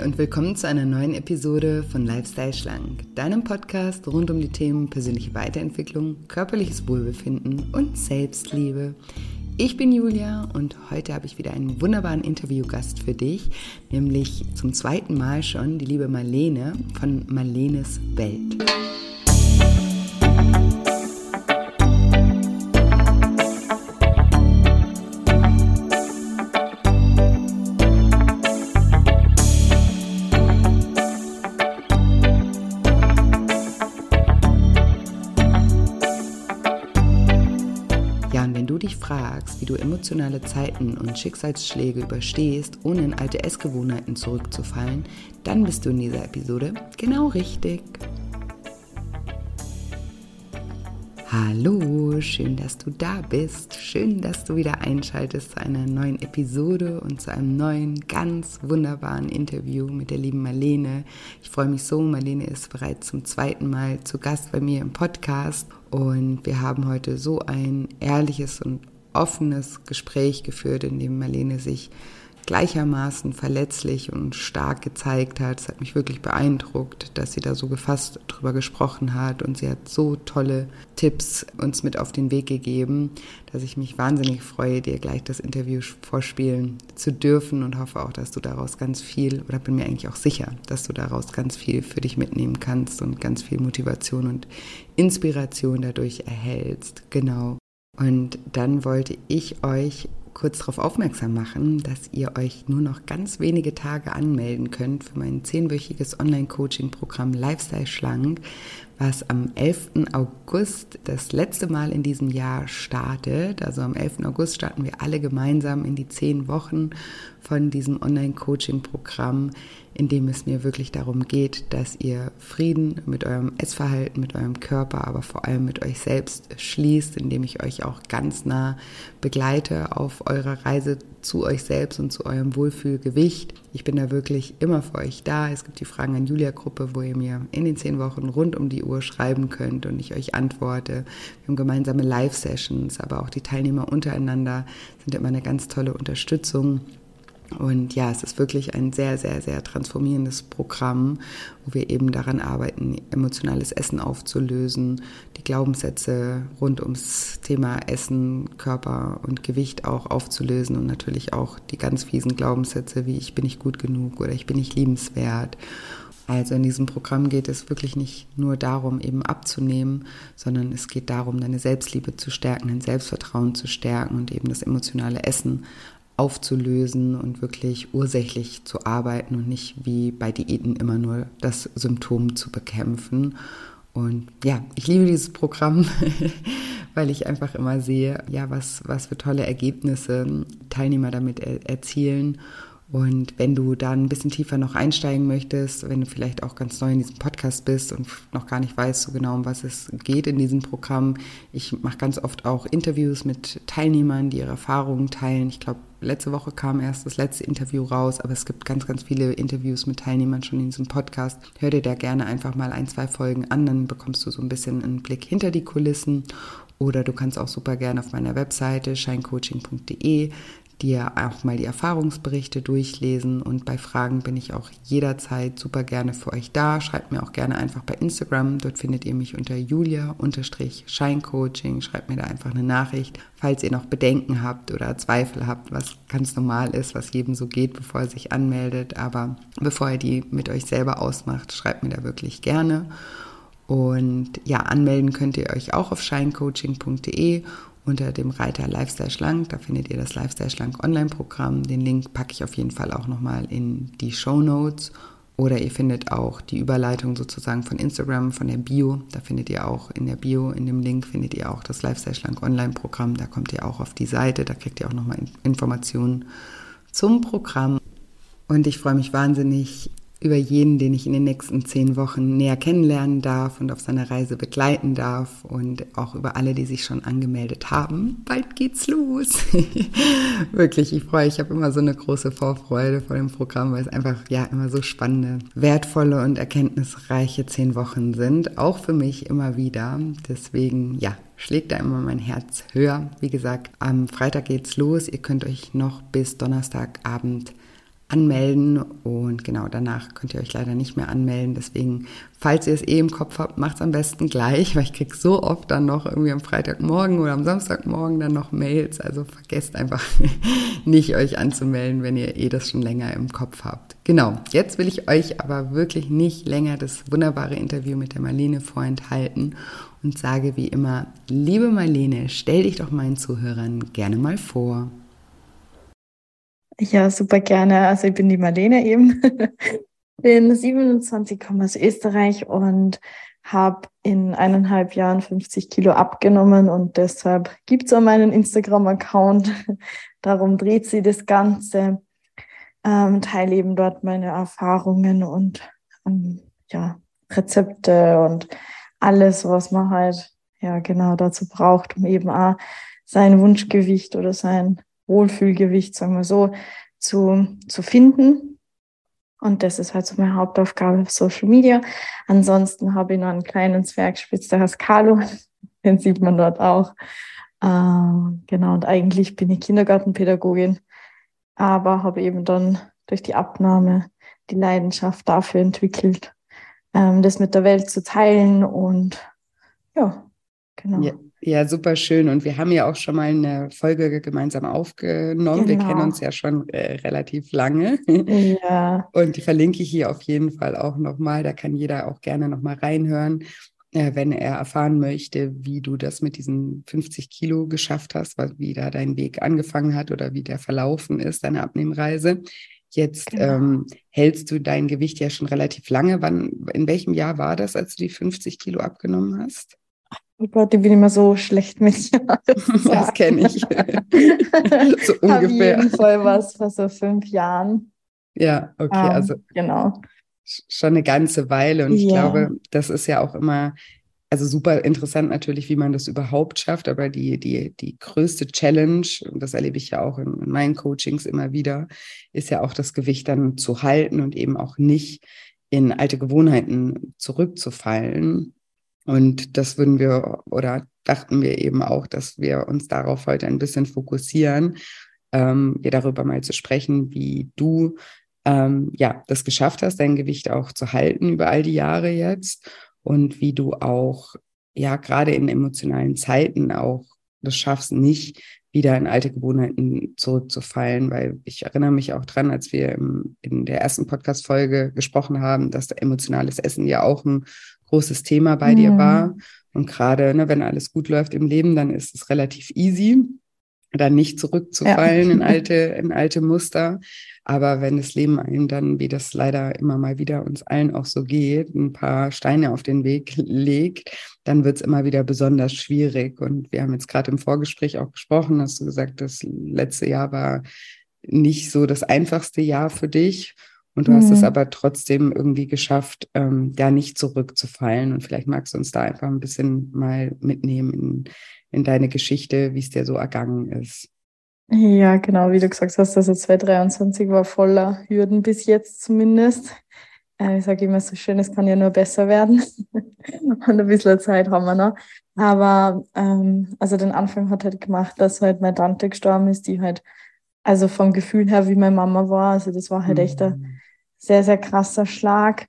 Und willkommen zu einer neuen Episode von Lifestyle Schlank, deinem Podcast rund um die Themen persönliche Weiterentwicklung, körperliches Wohlbefinden und Selbstliebe. Ich bin Julia und heute habe ich wieder einen wunderbaren Interviewgast für dich, nämlich zum zweiten Mal schon die liebe Marlene von Marlenes Welt. Wie du emotionale Zeiten und Schicksalsschläge überstehst, ohne in alte Essgewohnheiten zurückzufallen, dann bist du in dieser Episode genau richtig. Hallo, schön, dass du da bist. Schön, dass du wieder einschaltest zu einer neuen Episode und zu einem neuen, ganz wunderbaren Interview mit der lieben Marlene. Ich freue mich so. Marlene ist bereits zum zweiten Mal zu Gast bei mir im Podcast und wir haben heute so ein ehrliches und offenes Gespräch geführt, in dem Marlene sich gleichermaßen verletzlich und stark gezeigt hat. Es hat mich wirklich beeindruckt, dass sie da so gefasst drüber gesprochen hat und sie hat so tolle Tipps uns mit auf den Weg gegeben, dass ich mich wahnsinnig freue, dir gleich das Interview vorspielen zu dürfen und hoffe auch, dass du daraus ganz viel oder bin mir eigentlich auch sicher, dass du daraus ganz viel für dich mitnehmen kannst und ganz viel Motivation und Inspiration dadurch erhältst. Genau. Und dann wollte ich euch kurz darauf aufmerksam machen, dass ihr euch nur noch ganz wenige Tage anmelden könnt für mein zehnwöchiges Online-Coaching-Programm Lifestyle Schlank, was am 11. August das letzte Mal in diesem Jahr startet. Also am 11. August starten wir alle gemeinsam in die zehn Wochen von diesem Online-Coaching-Programm, in dem es mir wirklich darum geht, dass ihr Frieden mit eurem Essverhalten, mit eurem Körper, aber vor allem mit euch selbst schließt, indem ich euch auch ganz nah begleite auf eurer Reise zu euch selbst und zu eurem Wohlfühlgewicht. Ich bin da wirklich immer für euch da. Es gibt die Fragen an Julia-Gruppe, wo ihr mir in den zehn Wochen rund um die Uhr schreiben könnt und ich euch antworte. Wir haben gemeinsame Live-Sessions, aber auch die Teilnehmer untereinander sind immer eine ganz tolle Unterstützung. Und ja, es ist wirklich ein sehr, sehr, sehr transformierendes Programm, wo wir eben daran arbeiten, emotionales Essen aufzulösen, die Glaubenssätze rund ums Thema Essen, Körper und Gewicht auch aufzulösen und natürlich auch die ganz fiesen Glaubenssätze wie ich bin nicht gut genug oder ich bin nicht liebenswert. Also in diesem Programm geht es wirklich nicht nur darum, eben abzunehmen, sondern es geht darum, deine Selbstliebe zu stärken, dein Selbstvertrauen zu stärken und eben das emotionale Essen aufzulösen und wirklich ursächlich zu arbeiten und nicht wie bei Diäten immer nur das Symptom zu bekämpfen. Und ja, ich liebe dieses Programm, weil ich einfach immer sehe, ja, was, was für tolle Ergebnisse Teilnehmer damit er erzielen und wenn du da ein bisschen tiefer noch einsteigen möchtest, wenn du vielleicht auch ganz neu in diesem Podcast bist und noch gar nicht weißt so genau, um was es geht in diesem Programm, ich mache ganz oft auch Interviews mit Teilnehmern, die ihre Erfahrungen teilen. Ich glaube, letzte Woche kam erst das letzte Interview raus, aber es gibt ganz, ganz viele Interviews mit Teilnehmern schon in diesem Podcast. Hör dir da gerne einfach mal ein, zwei Folgen an, dann bekommst du so ein bisschen einen Blick hinter die Kulissen. Oder du kannst auch super gerne auf meiner Webseite shinecoaching.de dir auch mal die Erfahrungsberichte durchlesen und bei Fragen bin ich auch jederzeit super gerne für euch da. Schreibt mir auch gerne einfach bei Instagram. Dort findet ihr mich unter julia-scheincoaching. Schreibt mir da einfach eine Nachricht, falls ihr noch Bedenken habt oder Zweifel habt, was ganz normal ist, was jedem so geht, bevor er sich anmeldet. Aber bevor ihr die mit euch selber ausmacht, schreibt mir da wirklich gerne. Und ja, anmelden könnt ihr euch auch auf shinecoaching.de unter dem Reiter Lifestyle Schlank. Da findet ihr das Lifestyle Schlank Online-Programm. Den Link packe ich auf jeden Fall auch nochmal in die Show Notes. Oder ihr findet auch die Überleitung sozusagen von Instagram, von der Bio. Da findet ihr auch in der Bio, in dem Link findet ihr auch das Lifestyle Schlank Online-Programm. Da kommt ihr auch auf die Seite. Da kriegt ihr auch nochmal Informationen zum Programm. Und ich freue mich wahnsinnig, über jeden, den ich in den nächsten zehn Wochen näher kennenlernen darf und auf seiner Reise begleiten darf und auch über alle, die sich schon angemeldet haben. Bald geht's los. Wirklich, ich freue mich. Ich habe immer so eine große Vorfreude vor dem Programm, weil es einfach ja immer so spannende, wertvolle und erkenntnisreiche zehn Wochen sind. Auch für mich immer wieder. Deswegen, ja, schlägt da immer mein Herz höher. Wie gesagt, am Freitag geht's los. Ihr könnt euch noch bis Donnerstagabend anmelden und genau danach könnt ihr euch leider nicht mehr anmelden. Deswegen, falls ihr es eh im Kopf habt, macht es am besten gleich, weil ich krieg so oft dann noch irgendwie am Freitagmorgen oder am Samstagmorgen dann noch Mails. Also vergesst einfach nicht euch anzumelden, wenn ihr eh das schon länger im Kopf habt. Genau, jetzt will ich euch aber wirklich nicht länger das wunderbare Interview mit der Marlene vorenthalten und sage wie immer, liebe Marlene, stell dich doch meinen Zuhörern gerne mal vor. Ja, super gerne. Also ich bin die Marlene eben, bin 27, komme aus Österreich und habe in eineinhalb Jahren 50 Kilo abgenommen und deshalb gibt es auch meinen Instagram-Account. Darum dreht sie das Ganze. Ähm, teile eben dort meine Erfahrungen und ähm, ja, Rezepte und alles, was man halt ja genau dazu braucht, um eben auch sein Wunschgewicht oder sein Wohlfühlgewicht, sagen wir so, zu, zu finden. Und das ist halt so meine Hauptaufgabe auf Social Media. Ansonsten habe ich noch einen kleinen Zwergspitz, der heißt Carlo. Den sieht man dort auch. Äh, genau, und eigentlich bin ich Kindergartenpädagogin, aber habe eben dann durch die Abnahme die Leidenschaft dafür entwickelt, ähm, das mit der Welt zu teilen. Und ja, genau. Ja. Ja, super schön. Und wir haben ja auch schon mal eine Folge gemeinsam aufgenommen. Genau. Wir kennen genau. uns ja schon äh, relativ lange. Ja. Und die verlinke ich hier auf jeden Fall auch nochmal. Da kann jeder auch gerne nochmal reinhören, äh, wenn er erfahren möchte, wie du das mit diesen 50 Kilo geschafft hast, wie da dein Weg angefangen hat oder wie der verlaufen ist, deine Abnehmreise. Jetzt genau. ähm, hältst du dein Gewicht ja schon relativ lange. Wann, in welchem Jahr war das, als du die 50 Kilo abgenommen hast? Oh Gott, ich bin immer so schlecht mit Jahren. Das kenne ich. so ungefähr. Auf jeden Fall was vor so fünf Jahren. Ja, okay, um, ähm, also genau. schon eine ganze Weile. Und ich yeah. glaube, das ist ja auch immer, also super interessant natürlich, wie man das überhaupt schafft. Aber die, die, die größte Challenge, und das erlebe ich ja auch in, in meinen Coachings immer wieder, ist ja auch das Gewicht dann zu halten und eben auch nicht in alte Gewohnheiten zurückzufallen. Und das würden wir oder dachten wir eben auch, dass wir uns darauf heute ein bisschen fokussieren, ähm, hier darüber mal zu sprechen, wie du ähm, ja das geschafft hast, dein Gewicht auch zu halten über all die Jahre jetzt und wie du auch ja gerade in emotionalen Zeiten auch das schaffst, nicht wieder in alte Gewohnheiten zurückzufallen, weil ich erinnere mich auch dran, als wir im, in der ersten Podcast-Folge gesprochen haben, dass emotionales Essen ja auch ein großes Thema bei mhm. dir war. Und gerade, ne, wenn alles gut läuft im Leben, dann ist es relativ easy, dann nicht zurückzufallen ja. in alte, in alte Muster. Aber wenn das Leben einem dann, wie das leider immer mal wieder uns allen auch so geht, ein paar Steine auf den Weg legt, dann wird es immer wieder besonders schwierig. Und wir haben jetzt gerade im Vorgespräch auch gesprochen, hast du gesagt, das letzte Jahr war nicht so das einfachste Jahr für dich. Und du mhm. hast es mhm. aber trotzdem irgendwie geschafft, ähm, da nicht zurückzufallen. Und vielleicht magst du uns da einfach ein bisschen mal mitnehmen in, in deine Geschichte, wie es dir so ergangen ist. Ja, genau, wie du gesagt hast, also 2023 war voller Hürden bis jetzt zumindest. Äh, ich sage immer so schön, es kann ja nur besser werden. Und ein bisschen Zeit haben wir noch. Aber ähm, also den Anfang hat halt gemacht, dass halt meine Tante gestorben ist, die halt also vom Gefühl her wie meine Mama war. Also das war halt echt ein mhm. Sehr, sehr krasser Schlag.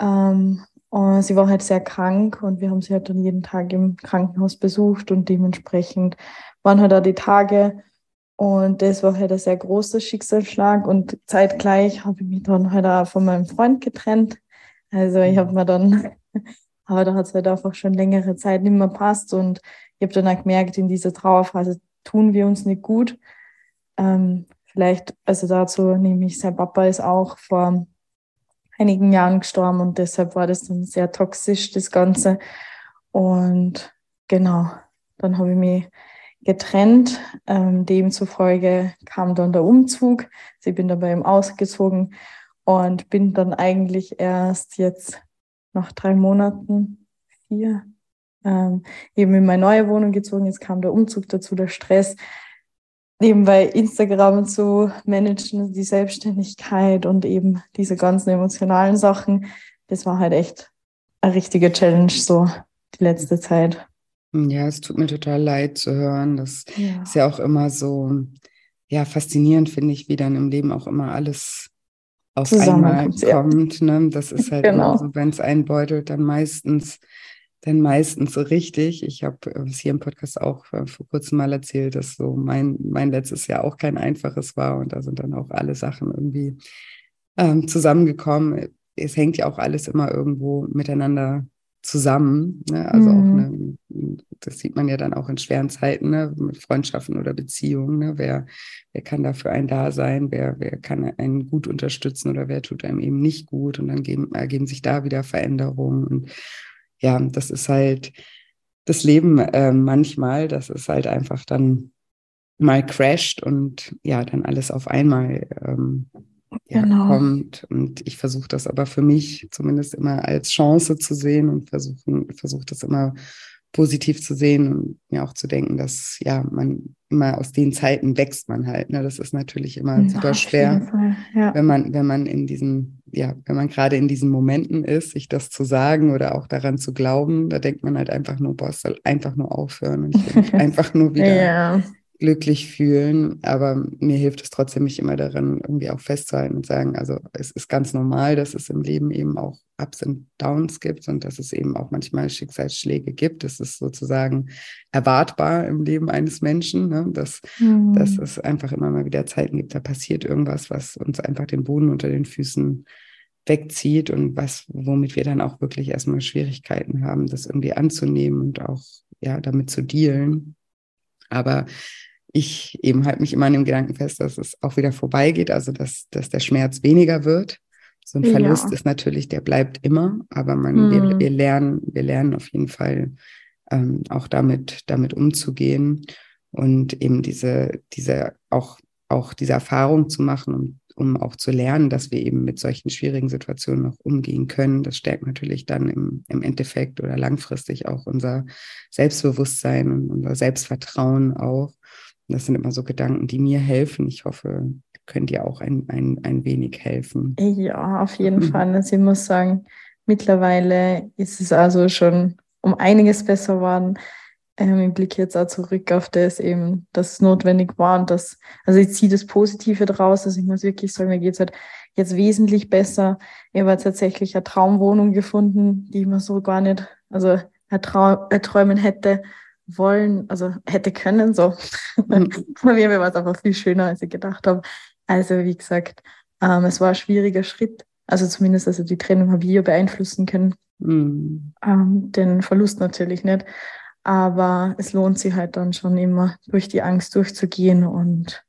Ähm, und sie war halt sehr krank und wir haben sie halt dann jeden Tag im Krankenhaus besucht und dementsprechend waren halt auch die Tage. Und das war halt ein sehr großer Schicksalsschlag und zeitgleich habe ich mich dann halt auch von meinem Freund getrennt. Also ich habe mir dann, aber da hat es halt einfach schon längere Zeit nicht mehr passt und ich habe dann auch gemerkt, in dieser Trauerphase tun wir uns nicht gut. Ähm, vielleicht, also dazu nehme ich, sein Papa ist auch vor einigen Jahren gestorben und deshalb war das dann sehr toxisch, das Ganze. Und genau, dann habe ich mich getrennt. Ähm, demzufolge kam dann der Umzug. Sie bin dabei im ausgezogen und bin dann eigentlich erst jetzt nach drei Monaten, vier, ähm, eben in meine neue Wohnung gezogen. Jetzt kam der Umzug dazu, der Stress nebenbei Instagram zu managen, die Selbstständigkeit und eben diese ganzen emotionalen Sachen, das war halt echt eine richtige Challenge so die letzte Zeit. Ja, es tut mir total leid zu hören. Das ja. ist ja auch immer so, ja, faszinierend finde ich, wie dann im Leben auch immer alles auf einmal kommt. Ne? Das ist halt genau. so, wenn es einen beutelt, dann meistens, dann meistens so richtig. Ich habe es hier im Podcast auch äh, vor kurzem mal erzählt, dass so mein, mein letztes Jahr auch kein einfaches war und da sind dann auch alle Sachen irgendwie ähm, zusammengekommen. Es hängt ja auch alles immer irgendwo miteinander zusammen. Ne? Also mhm. auch, ne, das sieht man ja dann auch in schweren Zeiten, ne? mit Freundschaften oder Beziehungen. Ne? Wer, wer kann da für einen da sein? Wer, wer kann einen gut unterstützen oder wer tut einem eben nicht gut? Und dann geben, ergeben sich da wieder Veränderungen. Und ja, das ist halt das Leben äh, manchmal, das ist halt einfach dann mal crasht und ja, dann alles auf einmal ähm, ja, genau. kommt. Und ich versuche das aber für mich zumindest immer als Chance zu sehen und versuche versuch das immer positiv zu sehen und mir auch zu denken, dass ja, man immer aus den Zeiten wächst man halt. Ne? Das ist natürlich immer ja, super schwer, ja. wenn man, wenn man in diesen, ja, wenn man gerade in diesen Momenten ist, sich das zu sagen oder auch daran zu glauben, da denkt man halt einfach nur, boah, es soll einfach nur aufhören und ich will einfach nur wieder ja glücklich fühlen. Aber mir hilft es trotzdem, mich immer daran irgendwie auch festzuhalten und sagen, also es ist ganz normal, dass es im Leben eben auch Ups und Downs gibt und dass es eben auch manchmal Schicksalsschläge gibt. Das ist sozusagen erwartbar im Leben eines Menschen, ne? dass, mhm. dass es einfach immer mal wieder Zeiten gibt, da passiert irgendwas, was uns einfach den Boden unter den Füßen wegzieht und was, womit wir dann auch wirklich erstmal Schwierigkeiten haben, das irgendwie anzunehmen und auch ja damit zu dealen. Aber ich eben halte mich immer an dem Gedanken fest, dass es auch wieder vorbeigeht, also dass, dass der Schmerz weniger wird. So ein Verlust ja. ist natürlich, der bleibt immer, aber man, hm. wir, wir, lernen, wir lernen auf jeden Fall ähm, auch damit, damit umzugehen und eben diese, diese auch, auch diese Erfahrung zu machen, um, um auch zu lernen, dass wir eben mit solchen schwierigen Situationen noch umgehen können. Das stärkt natürlich dann im, im Endeffekt oder langfristig auch unser Selbstbewusstsein und unser Selbstvertrauen auch. Das sind immer so Gedanken, die mir helfen. Ich hoffe, könnt ihr auch ein, ein, ein wenig helfen. Ja, auf jeden mhm. Fall. Also ich muss sagen, mittlerweile ist es also schon um einiges besser geworden. Ähm, ich blicke jetzt auch zurück auf das eben, dass es notwendig war und das, also ich ziehe das Positive draus. Also ich muss wirklich sagen, mir geht es halt jetzt wesentlich besser. Ich habe tatsächlich eine Traumwohnung gefunden, die ich mir so gar nicht, also erträumen hätte wollen, also hätte können, so. Mhm. mir war es einfach viel schöner, als ich gedacht habe. Also, wie gesagt, ähm, es war ein schwieriger Schritt. Also zumindest, also die Trennung habe ich ja beeinflussen können. Mhm. Ähm, den Verlust natürlich nicht. Aber es lohnt sich halt dann schon immer, durch die Angst durchzugehen und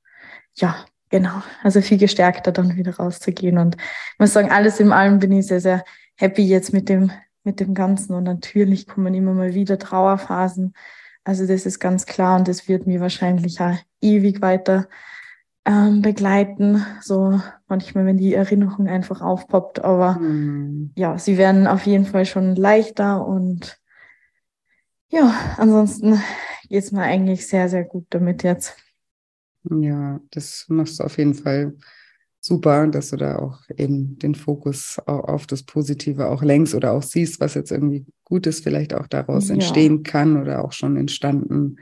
ja, genau. Also viel gestärkter dann wieder rauszugehen. Und ich muss sagen, alles in allem bin ich sehr, sehr happy jetzt mit dem, mit dem Ganzen. Und natürlich kommen immer mal wieder Trauerphasen. Also das ist ganz klar und das wird mir wahrscheinlich auch ewig weiter ähm, begleiten. So manchmal, wenn die Erinnerung einfach aufpoppt. Aber mhm. ja, sie werden auf jeden Fall schon leichter und ja, ansonsten geht es mir eigentlich sehr, sehr gut damit jetzt. Ja, das machst du auf jeden Fall super, dass du da auch eben den Fokus auf das Positive auch lenkst oder auch siehst, was jetzt irgendwie Gutes vielleicht auch daraus ja. entstehen kann oder auch schon entstanden,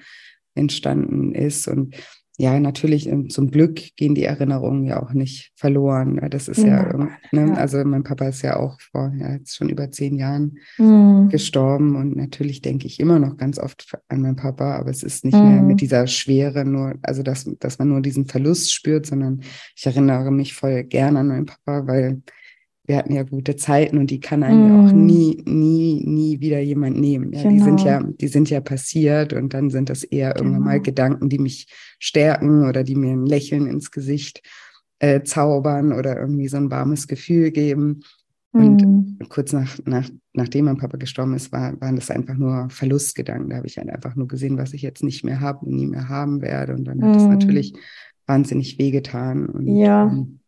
entstanden ist. Und ja, natürlich, ähm, zum Glück gehen die Erinnerungen ja auch nicht verloren. Das ist ja, ja, ne? also mein Papa ist ja auch vor ja, jetzt schon über zehn Jahren mhm. gestorben und natürlich denke ich immer noch ganz oft an meinen Papa, aber es ist nicht mhm. mehr mit dieser Schwere nur, also dass, dass man nur diesen Verlust spürt, sondern ich erinnere mich voll gern an meinen Papa, weil wir hatten ja gute Zeiten und die kann einem mm. ja auch mhm. nie, nie, nie wieder jemand nehmen. Ja, genau. Die sind ja, die sind ja passiert und dann sind das eher genau. irgendwann mal genau. Gedanken, die mich stärken oder die mir ein Lächeln ins Gesicht äh, zaubern oder irgendwie so ein warmes Gefühl geben. Und mm. kurz nach, nach, nachdem mein Papa gestorben ist, war, waren das einfach nur Verlustgedanken. Da habe ich halt einfach nur gesehen, was ich jetzt nicht mehr habe und nie mehr haben werde. Und dann hat es mm. natürlich wahnsinnig wehgetan. Und, ja. Ähm,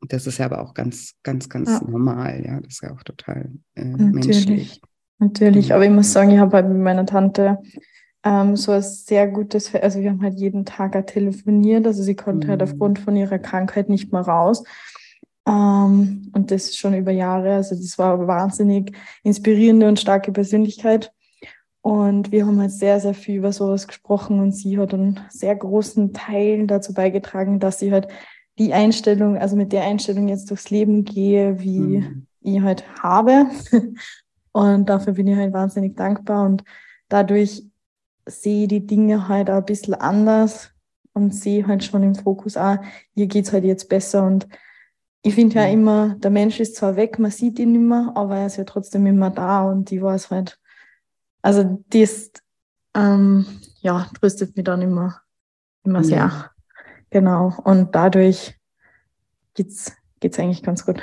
das ist ja aber auch ganz, ganz, ganz ja. normal, ja. Das ist ja auch total äh, Natürlich. menschlich. Natürlich, aber ich muss sagen, ich habe halt mit meiner Tante ähm, so ein sehr gutes, also wir haben halt jeden Tag telefoniert, also sie konnte halt mhm. halt aufgrund von ihrer Krankheit nicht mehr raus. Ähm, und das schon über Jahre, also das war eine wahnsinnig inspirierende und starke Persönlichkeit. Und wir haben halt sehr, sehr viel über sowas gesprochen und sie hat einen sehr großen Teil dazu beigetragen, dass sie halt die Einstellung, also mit der Einstellung jetzt durchs Leben gehe, wie mhm. ich halt habe. Und dafür bin ich halt wahnsinnig dankbar und dadurch sehe ich die Dinge halt auch ein bisschen anders und sehe halt schon im Fokus, ah, hier geht's halt jetzt besser und ich finde ja immer, der Mensch ist zwar weg, man sieht ihn nicht mehr, aber er ist ja trotzdem immer da und die weiß halt, also das, ähm, ja, tröstet mich dann immer, immer sehr. Genau. Und dadurch geht's, geht's eigentlich ganz gut.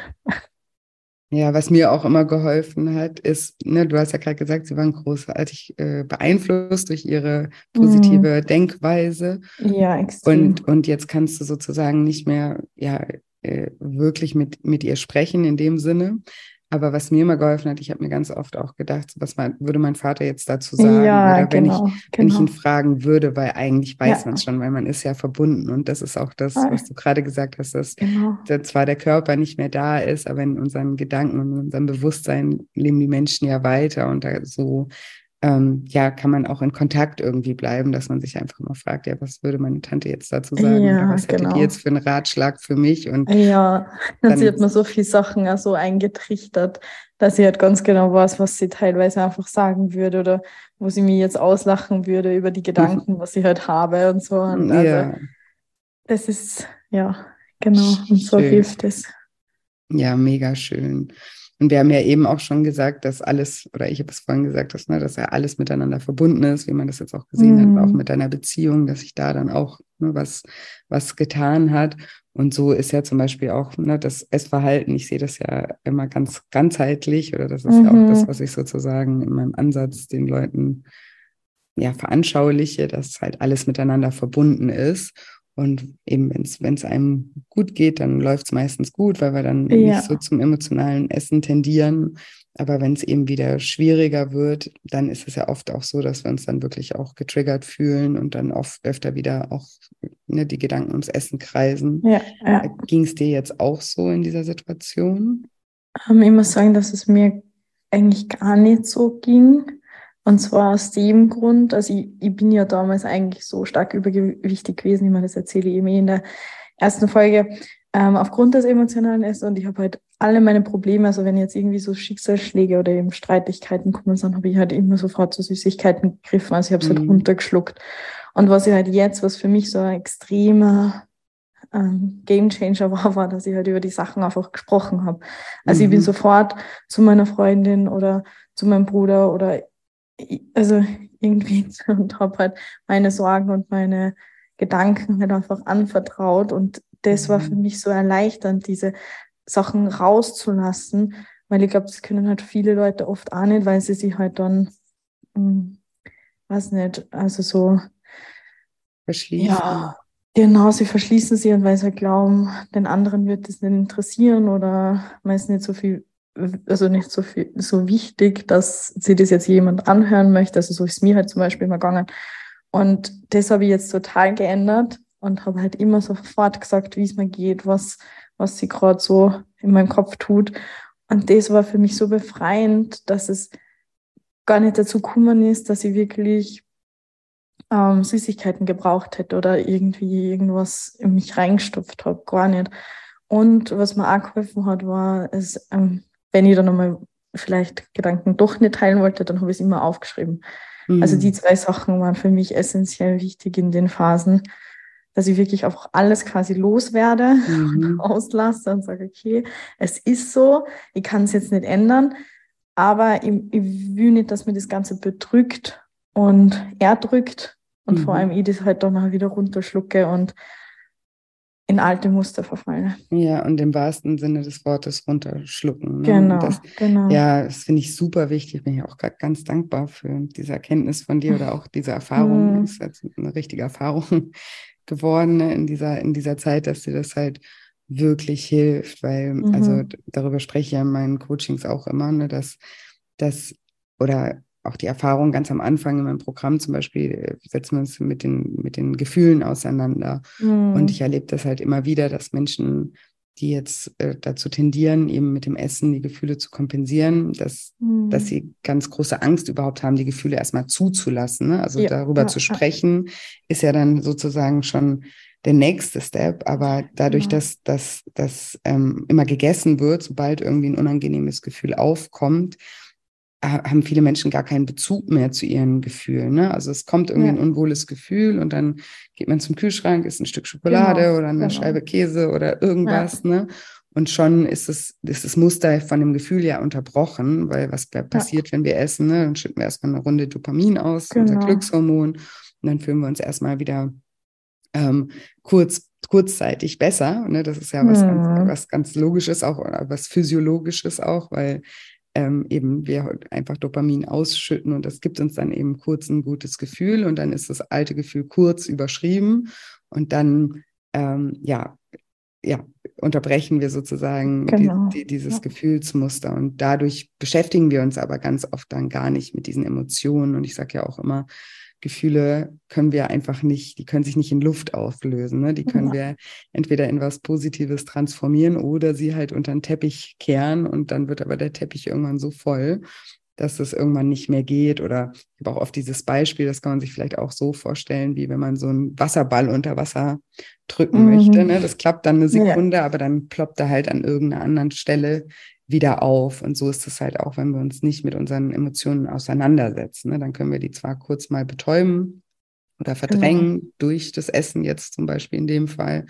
Ja, was mir auch immer geholfen hat, ist, ne, du hast ja gerade gesagt, sie waren großartig äh, beeinflusst durch ihre positive mm. Denkweise. Ja, extrem. Und, und jetzt kannst du sozusagen nicht mehr ja, äh, wirklich mit, mit ihr sprechen in dem Sinne. Aber was mir immer geholfen hat, ich habe mir ganz oft auch gedacht, was man, würde mein Vater jetzt dazu sagen? Ja, oder wenn, genau, ich, genau. wenn ich ihn fragen würde, weil eigentlich weiß ja. man es schon, weil man ist ja verbunden. Und das ist auch das, was du gerade gesagt hast, dass genau. zwar der Körper nicht mehr da ist, aber in unseren Gedanken und in unserem Bewusstsein leben die Menschen ja weiter. Und da so ähm, ja, kann man auch in Kontakt irgendwie bleiben, dass man sich einfach mal fragt, ja, was würde meine Tante jetzt dazu sagen? Ja, was hätte genau. die jetzt für einen Ratschlag für mich? Und ja, dann sieht man so viele Sachen auch so eingetrichtert, dass ich halt ganz genau weiß, was sie teilweise einfach sagen würde oder wo sie mir jetzt auslachen würde über die Gedanken, was ich halt habe und so. Und also, ja. das ist, ja, genau, und so Schön. hilft es. Ja, mega schön. Und wir haben ja eben auch schon gesagt, dass alles, oder ich habe es vorhin gesagt, dass, ne, dass ja alles miteinander verbunden ist, wie man das jetzt auch gesehen mhm. hat, auch mit deiner Beziehung, dass sich da dann auch ne, was, was getan hat. Und so ist ja zum Beispiel auch ne, das Essverhalten, ich sehe das ja immer ganz ganzheitlich, oder das ist mhm. ja auch das, mhm. was ich sozusagen in meinem Ansatz den Leuten ja veranschauliche, dass halt alles miteinander verbunden ist. Und eben, wenn es einem gut geht, dann läuft es meistens gut, weil wir dann ja. nicht so zum emotionalen Essen tendieren. Aber wenn es eben wieder schwieriger wird, dann ist es ja oft auch so, dass wir uns dann wirklich auch getriggert fühlen und dann oft öfter wieder auch ne, die Gedanken ums Essen kreisen. Ja, ja. Ging es dir jetzt auch so in dieser Situation? Ähm, ich muss sagen, dass es mir eigentlich gar nicht so ging. Und zwar aus dem Grund, also ich, ich bin ja damals eigentlich so stark übergewichtig gewesen, ich meine, das erzähle ich eben eh in der ersten Folge, ähm, aufgrund des emotionalen Essens und ich habe halt alle meine Probleme, also wenn jetzt irgendwie so Schicksalsschläge oder eben Streitigkeiten kommen, dann habe ich halt immer sofort zu Süßigkeiten gegriffen, also ich habe es halt mhm. halt runtergeschluckt. Und was ich halt jetzt, was für mich so ein extremer ähm, Game Changer war, war, dass ich halt über die Sachen einfach gesprochen habe. Also mhm. ich bin mhm. sofort zu meiner Freundin oder zu meinem Bruder oder also irgendwie und habe halt meine Sorgen und meine Gedanken halt einfach anvertraut und das war für mhm. mich so erleichternd, diese Sachen rauszulassen, weil ich glaube, das können halt viele Leute oft auch nicht, weil sie sich halt dann, hm, weiß nicht, also so verschließen. Ja, genau, sie verschließen sich und weil sie halt glauben, den anderen wird das nicht interessieren oder man ist nicht so viel also nicht so viel, so wichtig, dass sie das jetzt jemand anhören möchte. Also so ist es mir halt zum Beispiel immer gegangen. Und das habe ich jetzt total geändert und habe halt immer sofort gesagt, wie es mir geht, was, was sie gerade so in meinem Kopf tut. Und das war für mich so befreiend, dass es gar nicht dazu gekommen ist, dass ich wirklich ähm, Süßigkeiten gebraucht hätte oder irgendwie irgendwas in mich reingestopft habe. Gar nicht. Und was mir auch geholfen hat, war es ähm, wenn ich dann nochmal vielleicht Gedanken doch nicht teilen wollte, dann habe ich es immer aufgeschrieben. Mhm. Also die zwei Sachen waren für mich essentiell wichtig in den Phasen, dass ich wirklich auch alles quasi loswerde mhm. und auslasse und sage, okay, es ist so, ich kann es jetzt nicht ändern, aber ich, ich, will nicht, dass mir das Ganze bedrückt und erdrückt und mhm. vor allem ich das halt dann auch wieder runterschlucke und in alte Muster verfallen. Ja, und im wahrsten Sinne des Wortes runterschlucken. Ne? Genau, das, genau. Ja, das finde ich super wichtig. Bin ich auch ganz dankbar für diese Erkenntnis von dir oder auch diese Erfahrung. Mhm. Das ist jetzt eine richtige Erfahrung geworden ne, in, dieser, in dieser Zeit, dass dir das halt wirklich hilft, weil, mhm. also darüber spreche ich ja in meinen Coachings auch immer, ne, dass das oder auch die Erfahrung ganz am Anfang in meinem Programm zum Beispiel, äh, setzen wir uns mit den, mit den Gefühlen auseinander. Mhm. Und ich erlebe das halt immer wieder, dass Menschen die jetzt äh, dazu tendieren, eben mit dem Essen die Gefühle zu kompensieren, dass, mhm. dass sie ganz große Angst überhaupt haben, die Gefühle erstmal zuzulassen. Ne? Also ja, darüber ja, zu sprechen, ja. ist ja dann sozusagen schon der nächste Step. Aber dadurch, dass das dass, ähm, immer gegessen wird, sobald irgendwie ein unangenehmes Gefühl aufkommt, haben viele Menschen gar keinen Bezug mehr zu ihren Gefühlen. Ne? Also es kommt irgendwie ja. ein unwohles Gefühl und dann geht man zum Kühlschrank, isst ein Stück Schokolade genau, oder eine genau. Scheibe Käse oder irgendwas. Ja. Ne? Und schon ist es, ist das Muster von dem Gefühl ja unterbrochen, weil was passiert, ja. wenn wir essen? Ne? Dann schütten wir erstmal eine Runde Dopamin aus, genau. unser Glückshormon, und dann fühlen wir uns erstmal wieder ähm, kurz kurzzeitig besser. Ne? Das ist ja was, mhm. ganz, was ganz Logisches auch, was Physiologisches auch, weil ähm, eben wir einfach Dopamin ausschütten und das gibt uns dann eben kurz ein gutes Gefühl und dann ist das alte Gefühl kurz überschrieben und dann ähm, ja, ja, unterbrechen wir sozusagen genau. die, die, dieses ja. Gefühlsmuster und dadurch beschäftigen wir uns aber ganz oft dann gar nicht mit diesen Emotionen und ich sage ja auch immer, Gefühle können wir einfach nicht, die können sich nicht in Luft auflösen. Ne? Die können ja. wir entweder in was Positives transformieren oder sie halt unter den Teppich kehren und dann wird aber der Teppich irgendwann so voll, dass es irgendwann nicht mehr geht. Oder ich habe auch oft dieses Beispiel, das kann man sich vielleicht auch so vorstellen, wie wenn man so einen Wasserball unter Wasser drücken mhm. möchte. Ne? Das klappt dann eine Sekunde, ja. aber dann ploppt er halt an irgendeiner anderen Stelle wieder auf. Und so ist es halt auch, wenn wir uns nicht mit unseren Emotionen auseinandersetzen. Ne? Dann können wir die zwar kurz mal betäuben oder verdrängen genau. durch das Essen jetzt zum Beispiel in dem Fall.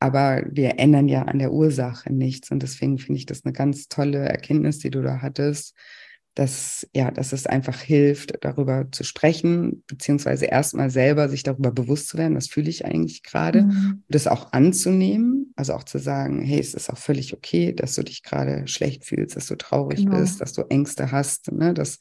Aber wir ändern ja an der Ursache nichts. Und deswegen finde ich das eine ganz tolle Erkenntnis, die du da hattest, dass, ja, dass es einfach hilft, darüber zu sprechen, beziehungsweise erstmal selber sich darüber bewusst zu werden, was fühle ich eigentlich gerade, mhm. das auch anzunehmen, also auch zu sagen, hey, es ist auch völlig okay, dass du dich gerade schlecht fühlst, dass du traurig genau. bist, dass du Ängste hast, ne, dass,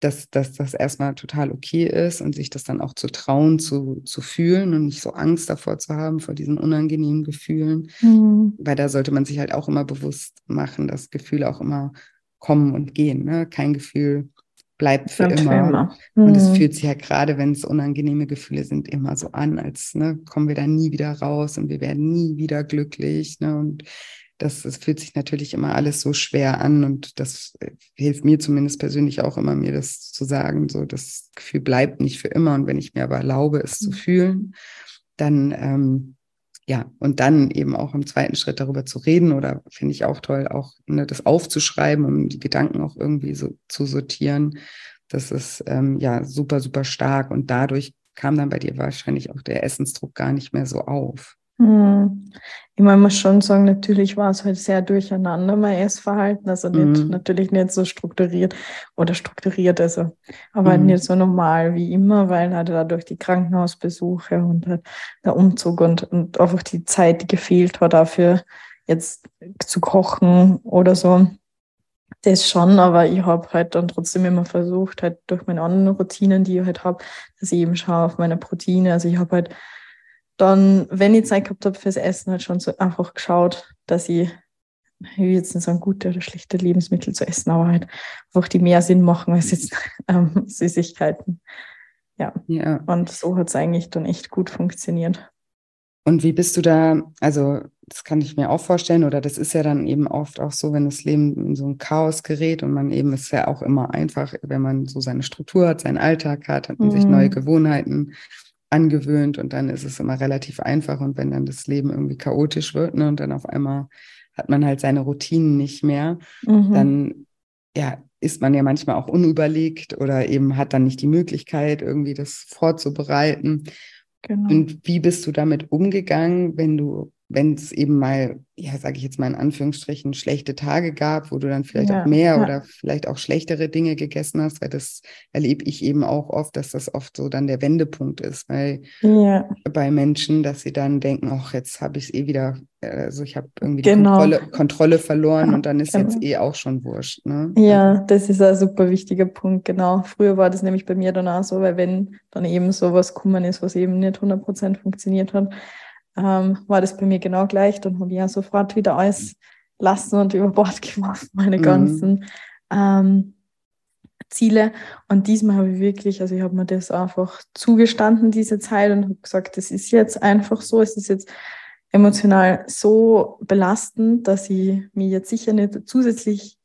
dass, dass das erstmal total okay ist und sich das dann auch zu trauen, zu, zu fühlen und nicht so Angst davor zu haben, vor diesen unangenehmen Gefühlen, mhm. weil da sollte man sich halt auch immer bewusst machen, dass Gefühle auch immer kommen und gehen. Ne? Kein Gefühl bleibt für immer. Für immer. Mhm. Und es mhm. fühlt sich ja gerade, wenn es unangenehme Gefühle sind, immer so an, als ne, kommen wir da nie wieder raus und wir werden nie wieder glücklich. Ne? Und das, das fühlt sich natürlich immer alles so schwer an und das äh, hilft mir zumindest persönlich auch immer, mir das zu sagen. So, das Gefühl bleibt nicht für immer und wenn ich mir aber erlaube, es mhm. zu fühlen, dann ähm, ja, und dann eben auch im zweiten Schritt darüber zu reden oder finde ich auch toll, auch ne, das aufzuschreiben, um die Gedanken auch irgendwie so zu sortieren. Das ist ähm, ja super, super stark und dadurch kam dann bei dir wahrscheinlich auch der Essensdruck gar nicht mehr so auf. Hm. Ich meine, muss schon sagen, natürlich war es halt sehr durcheinander, mein Essverhalten. Also nicht, mhm. natürlich nicht so strukturiert oder strukturiert, also, aber halt mhm. nicht so normal wie immer, weil halt dadurch die Krankenhausbesuche und halt der Umzug und, und einfach die Zeit, die gefehlt hat, dafür jetzt zu kochen oder so. Das schon, aber ich habe halt dann trotzdem immer versucht, halt durch meine anderen Routinen, die ich halt habe, dass ich eben schaue auf meine Proteine. Also ich habe halt dann, wenn ich Zeit gehabt habe fürs Essen, halt schon so einfach geschaut, dass ich, ich will jetzt nicht sagen, gute oder schlechte Lebensmittel zu essen, aber halt einfach die mehr Sinn machen als jetzt ähm, Süßigkeiten. Ja. ja. Und so hat es eigentlich dann echt gut funktioniert. Und wie bist du da, also das kann ich mir auch vorstellen, oder das ist ja dann eben oft auch so, wenn das Leben in so ein Chaos gerät und man eben ist ja auch immer einfach, wenn man so seine Struktur hat, seinen Alltag hat, hat man mhm. sich neue Gewohnheiten angewöhnt und dann ist es immer relativ einfach. Und wenn dann das Leben irgendwie chaotisch wird ne, und dann auf einmal hat man halt seine Routinen nicht mehr, mhm. dann ja, ist man ja manchmal auch unüberlegt oder eben hat dann nicht die Möglichkeit, irgendwie das vorzubereiten. Genau. Und wie bist du damit umgegangen, wenn du wenn es eben mal, ja, sage ich jetzt mal in Anführungsstrichen, schlechte Tage gab, wo du dann vielleicht ja, auch mehr ja. oder vielleicht auch schlechtere Dinge gegessen hast, weil das erlebe ich eben auch oft, dass das oft so dann der Wendepunkt ist, weil ja. bei Menschen, dass sie dann denken, ach, jetzt habe ich es eh wieder, also ich habe irgendwie genau. die Kontrolle, Kontrolle verloren und dann ist genau. jetzt eh auch schon wurscht. Ne? Ja, also das ist ein super wichtiger Punkt, genau. Früher war das nämlich bei mir dann auch so, weil wenn dann eben sowas gekommen ist, was eben nicht 100% funktioniert hat, ähm, war das bei mir genau gleich. Dann habe ich ja sofort wieder alles lassen und über Bord geworfen, meine mhm. ganzen ähm, Ziele. Und diesmal habe ich wirklich, also ich habe mir das einfach zugestanden, diese Zeit, und habe gesagt, das ist jetzt einfach so, es ist jetzt emotional so belastend, dass ich mich jetzt sicher nicht zusätzlich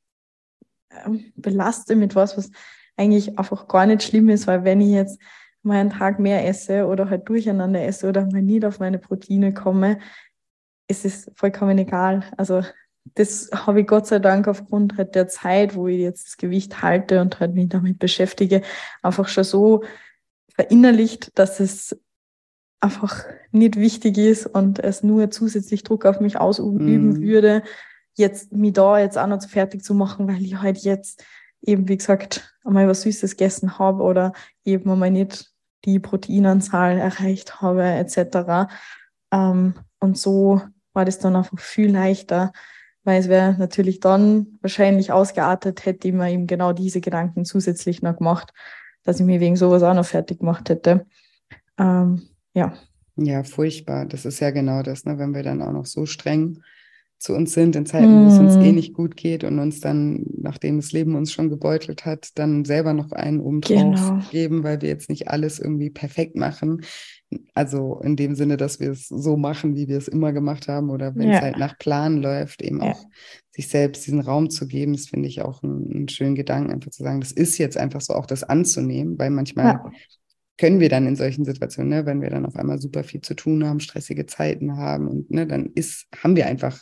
ähm, belaste mit was, was eigentlich einfach gar nicht schlimm ist, weil wenn ich jetzt mal einen Tag mehr esse oder halt durcheinander esse oder mal nicht auf meine Proteine komme, ist es vollkommen egal. Also das habe ich Gott sei Dank aufgrund halt der Zeit, wo ich jetzt das Gewicht halte und halt mich damit beschäftige, einfach schon so verinnerlicht, dass es einfach nicht wichtig ist und es nur zusätzlich Druck auf mich ausüben mm. würde, jetzt mich da jetzt auch noch fertig zu machen, weil ich halt jetzt eben, wie gesagt, einmal was Süßes gegessen habe oder eben einmal nicht die Proteinanzahl erreicht habe, etc. Ähm, und so war das dann einfach viel leichter, weil es wäre natürlich dann wahrscheinlich ausgeartet, hätte ich mir eben genau diese Gedanken zusätzlich noch gemacht, dass ich mir wegen sowas auch noch fertig gemacht hätte. Ähm, ja. Ja, furchtbar. Das ist ja genau das, ne? wenn wir dann auch noch so streng zu uns sind in Zeiten, mm. wo es uns eh mhm. nicht gut geht und uns dann, nachdem das Leben uns schon gebeutelt hat, dann selber noch einen oben drauf genau. geben, weil wir jetzt nicht alles irgendwie perfekt machen. Also in dem Sinne, dass wir es so machen, wie wir es immer gemacht haben oder wenn ja. es halt nach Plan läuft, eben ja. auch sich selbst diesen Raum zu geben, das finde ich auch einen, einen, schönen Gedanken, einfach zu sagen, das ist jetzt einfach so, auch das anzunehmen, weil manchmal ja. können wir dann in solchen Situationen, ne, wenn wir dann auf einmal super viel zu tun haben, stressige Zeiten haben und ne, dann ist, haben wir einfach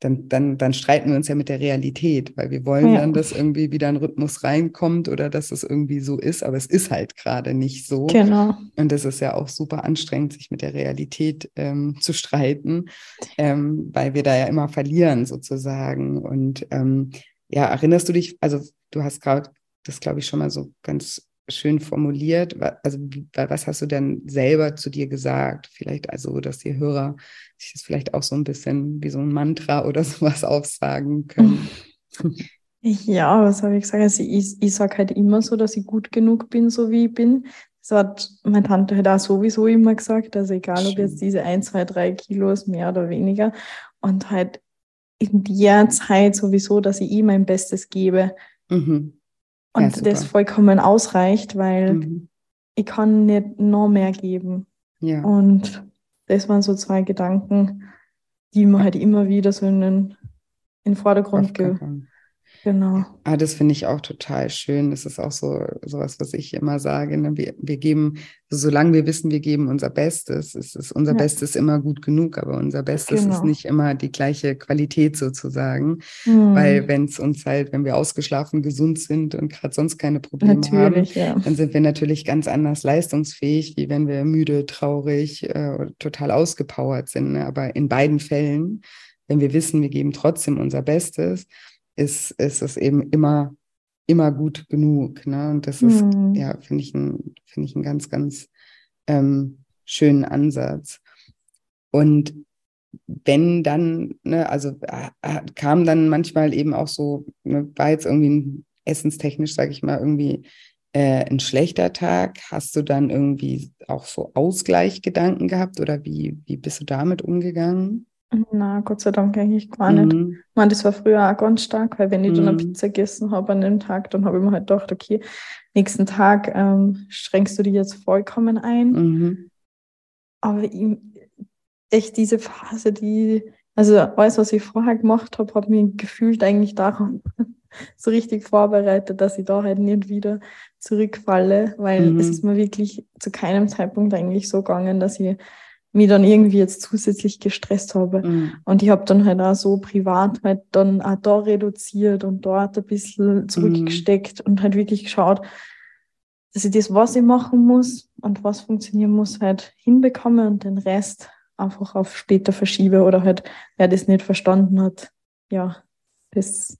dann, dann, dann streiten wir uns ja mit der Realität, weil wir wollen ja. dann, dass irgendwie wieder ein Rhythmus reinkommt oder dass es irgendwie so ist, aber es ist halt gerade nicht so. Genau. Und das ist ja auch super anstrengend, sich mit der Realität ähm, zu streiten, ähm, weil wir da ja immer verlieren sozusagen. Und ähm, ja, erinnerst du dich, also du hast gerade das, glaube ich, schon mal so ganz schön formuliert. Also was hast du denn selber zu dir gesagt? Vielleicht also, dass die Hörer sich das vielleicht auch so ein bisschen wie so ein Mantra oder sowas aufsagen können. Ja, was habe ich gesagt? Also ich, ich sage halt immer so, dass ich gut genug bin, so wie ich bin. Das hat meine Tante halt auch sowieso immer gesagt. Also egal, ob jetzt diese ein, zwei, drei Kilos mehr oder weniger. Und halt in der Zeit sowieso, dass ich ihm mein Bestes gebe. Mhm. Und ja, das vollkommen ausreicht, weil mhm. ich kann nicht noch mehr geben. Ja. Und das waren so zwei Gedanken, die mir halt immer wieder so in den, in den Vordergrund ge Genau. Ah, das finde ich auch total schön. Das ist auch so sowas, was ich immer sage. Ne? Wir, wir geben, solange wir wissen, wir geben unser Bestes, ist, ist unser ja. Bestes immer gut genug, aber unser Bestes genau. ist nicht immer die gleiche Qualität sozusagen. Mhm. Weil wenn es uns halt, wenn wir ausgeschlafen, gesund sind und gerade sonst keine Probleme natürlich, haben, ja. dann sind wir natürlich ganz anders leistungsfähig, wie wenn wir müde, traurig, äh, total ausgepowert sind. Ne? Aber in beiden Fällen, wenn wir wissen, wir geben trotzdem unser Bestes, ist, ist es eben immer, immer gut genug. Ne? Und das ist, mhm. ja, finde ich, ein, finde ich einen ganz, ganz ähm, schönen Ansatz. Und wenn dann, ne, also äh, kam dann manchmal eben auch so, ne, war jetzt irgendwie essenstechnisch, sage ich mal, irgendwie äh, ein schlechter Tag. Hast du dann irgendwie auch so Ausgleichgedanken gehabt oder wie, wie bist du damit umgegangen? Na, Gott sei Dank eigentlich gar nicht. Mhm. Ich meine, das war früher auch ganz stark, weil wenn ich dann eine mhm. Pizza gegessen habe an dem Tag, dann habe ich mir halt gedacht, okay, nächsten Tag ähm, strengst du dich jetzt vollkommen ein. Mhm. Aber ich, echt diese Phase, die, also alles, was ich vorher gemacht habe, hat mich gefühlt eigentlich daran so richtig vorbereitet, dass ich da halt nicht wieder zurückfalle, weil mhm. es ist mir wirklich zu keinem Zeitpunkt eigentlich so gegangen, dass ich mich dann irgendwie jetzt zusätzlich gestresst habe. Mhm. Und ich habe dann halt auch so privat halt dann auch da reduziert und dort ein bisschen zurückgesteckt mhm. und halt wirklich geschaut, dass ich das, was ich machen muss und was funktionieren muss, halt hinbekomme und den Rest einfach auf später verschiebe oder halt, wer das nicht verstanden hat, ja, das,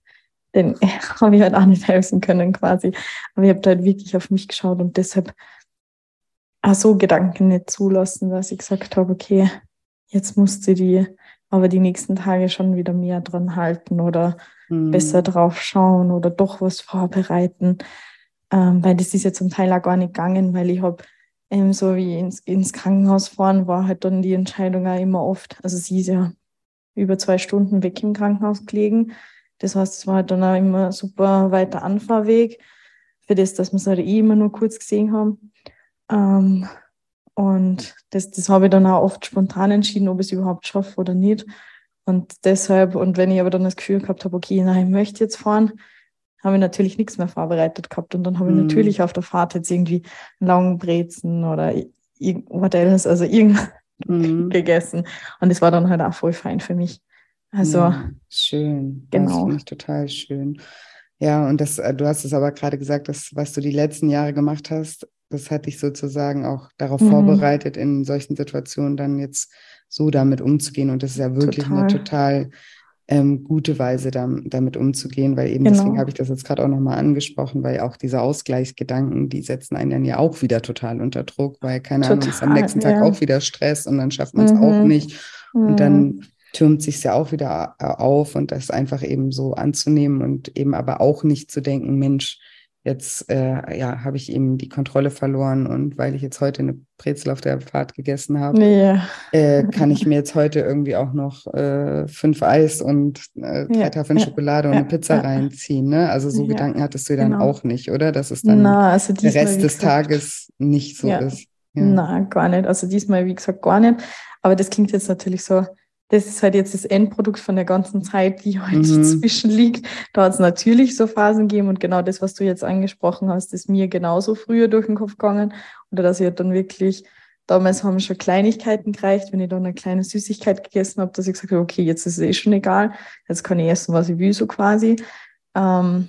den habe ich halt auch nicht helfen können quasi. Aber ich habe halt wirklich auf mich geschaut und deshalb auch so Gedanken nicht zulassen, dass ich gesagt habe, okay, jetzt musst du die aber die nächsten Tage schon wieder mehr dran halten oder mhm. besser drauf schauen oder doch was vorbereiten. Ähm, weil das ist ja zum Teil auch gar nicht gegangen, weil ich habe ähm, so wie ins, ins Krankenhaus fahren, war halt dann die Entscheidung auch immer oft. Also sie ist ja über zwei Stunden weg im Krankenhaus gelegen. Das heißt, es war halt dann auch immer super weiter Anfahrweg für das, dass wir es halt eh immer nur kurz gesehen haben. Ähm, Und das, das habe ich dann auch oft spontan entschieden, ob ich es überhaupt schaffe oder nicht. Und deshalb, und wenn ich aber dann das Gefühl gehabt habe, okay, nein, ich möchte jetzt fahren, habe ich natürlich nichts mehr vorbereitet gehabt. Und dann habe ich mhm. natürlich auf der Fahrt jetzt irgendwie einen langen Brezen oder also irgendwas mhm. gegessen. Und das war dann halt auch voll fein für mich. Also ja, schön. Genau. Das ich total schön. Ja, und das, äh, du hast es aber gerade gesagt, dass was du die letzten Jahre gemacht hast, das hat dich sozusagen auch darauf mhm. vorbereitet, in solchen Situationen dann jetzt so damit umzugehen. Und das ist ja wirklich total. eine total ähm, gute Weise, damit umzugehen, weil eben genau. deswegen habe ich das jetzt gerade auch nochmal angesprochen, weil auch diese Ausgleichsgedanken, die setzen einen dann ja auch wieder total unter Druck, weil keine total, Ahnung, ist am nächsten Tag ja. auch wieder Stress und dann schafft man es mhm. auch nicht. Und dann mhm. türmt sich ja auch wieder äh, auf und das einfach eben so anzunehmen und eben aber auch nicht zu denken, Mensch, jetzt äh, ja, habe ich eben die Kontrolle verloren und weil ich jetzt heute eine Brezel auf der Fahrt gegessen habe, ja. äh, kann ich mir jetzt heute irgendwie auch noch äh, fünf Eis und äh, drei ja. Tafeln Schokolade und eine Pizza reinziehen. Ne? Also so Gedanken hattest du dann genau. auch nicht, oder? Dass es dann Na, also der Rest des Tages nicht so ist. Ja. Nein, gar nicht. Also diesmal, wie gesagt, gar nicht. Aber das klingt jetzt natürlich so das ist halt jetzt das Endprodukt von der ganzen Zeit, die halt mhm. dazwischen liegt. Da hat es natürlich so Phasen gegeben und genau das, was du jetzt angesprochen hast, ist mir genauso früher durch den Kopf gegangen. Oder dass ich halt dann wirklich, damals haben schon Kleinigkeiten gereicht, wenn ich dann eine kleine Süßigkeit gegessen habe, dass ich gesagt habe, okay, jetzt ist es eh schon egal, jetzt kann ich essen, was ich will, so quasi. Ähm,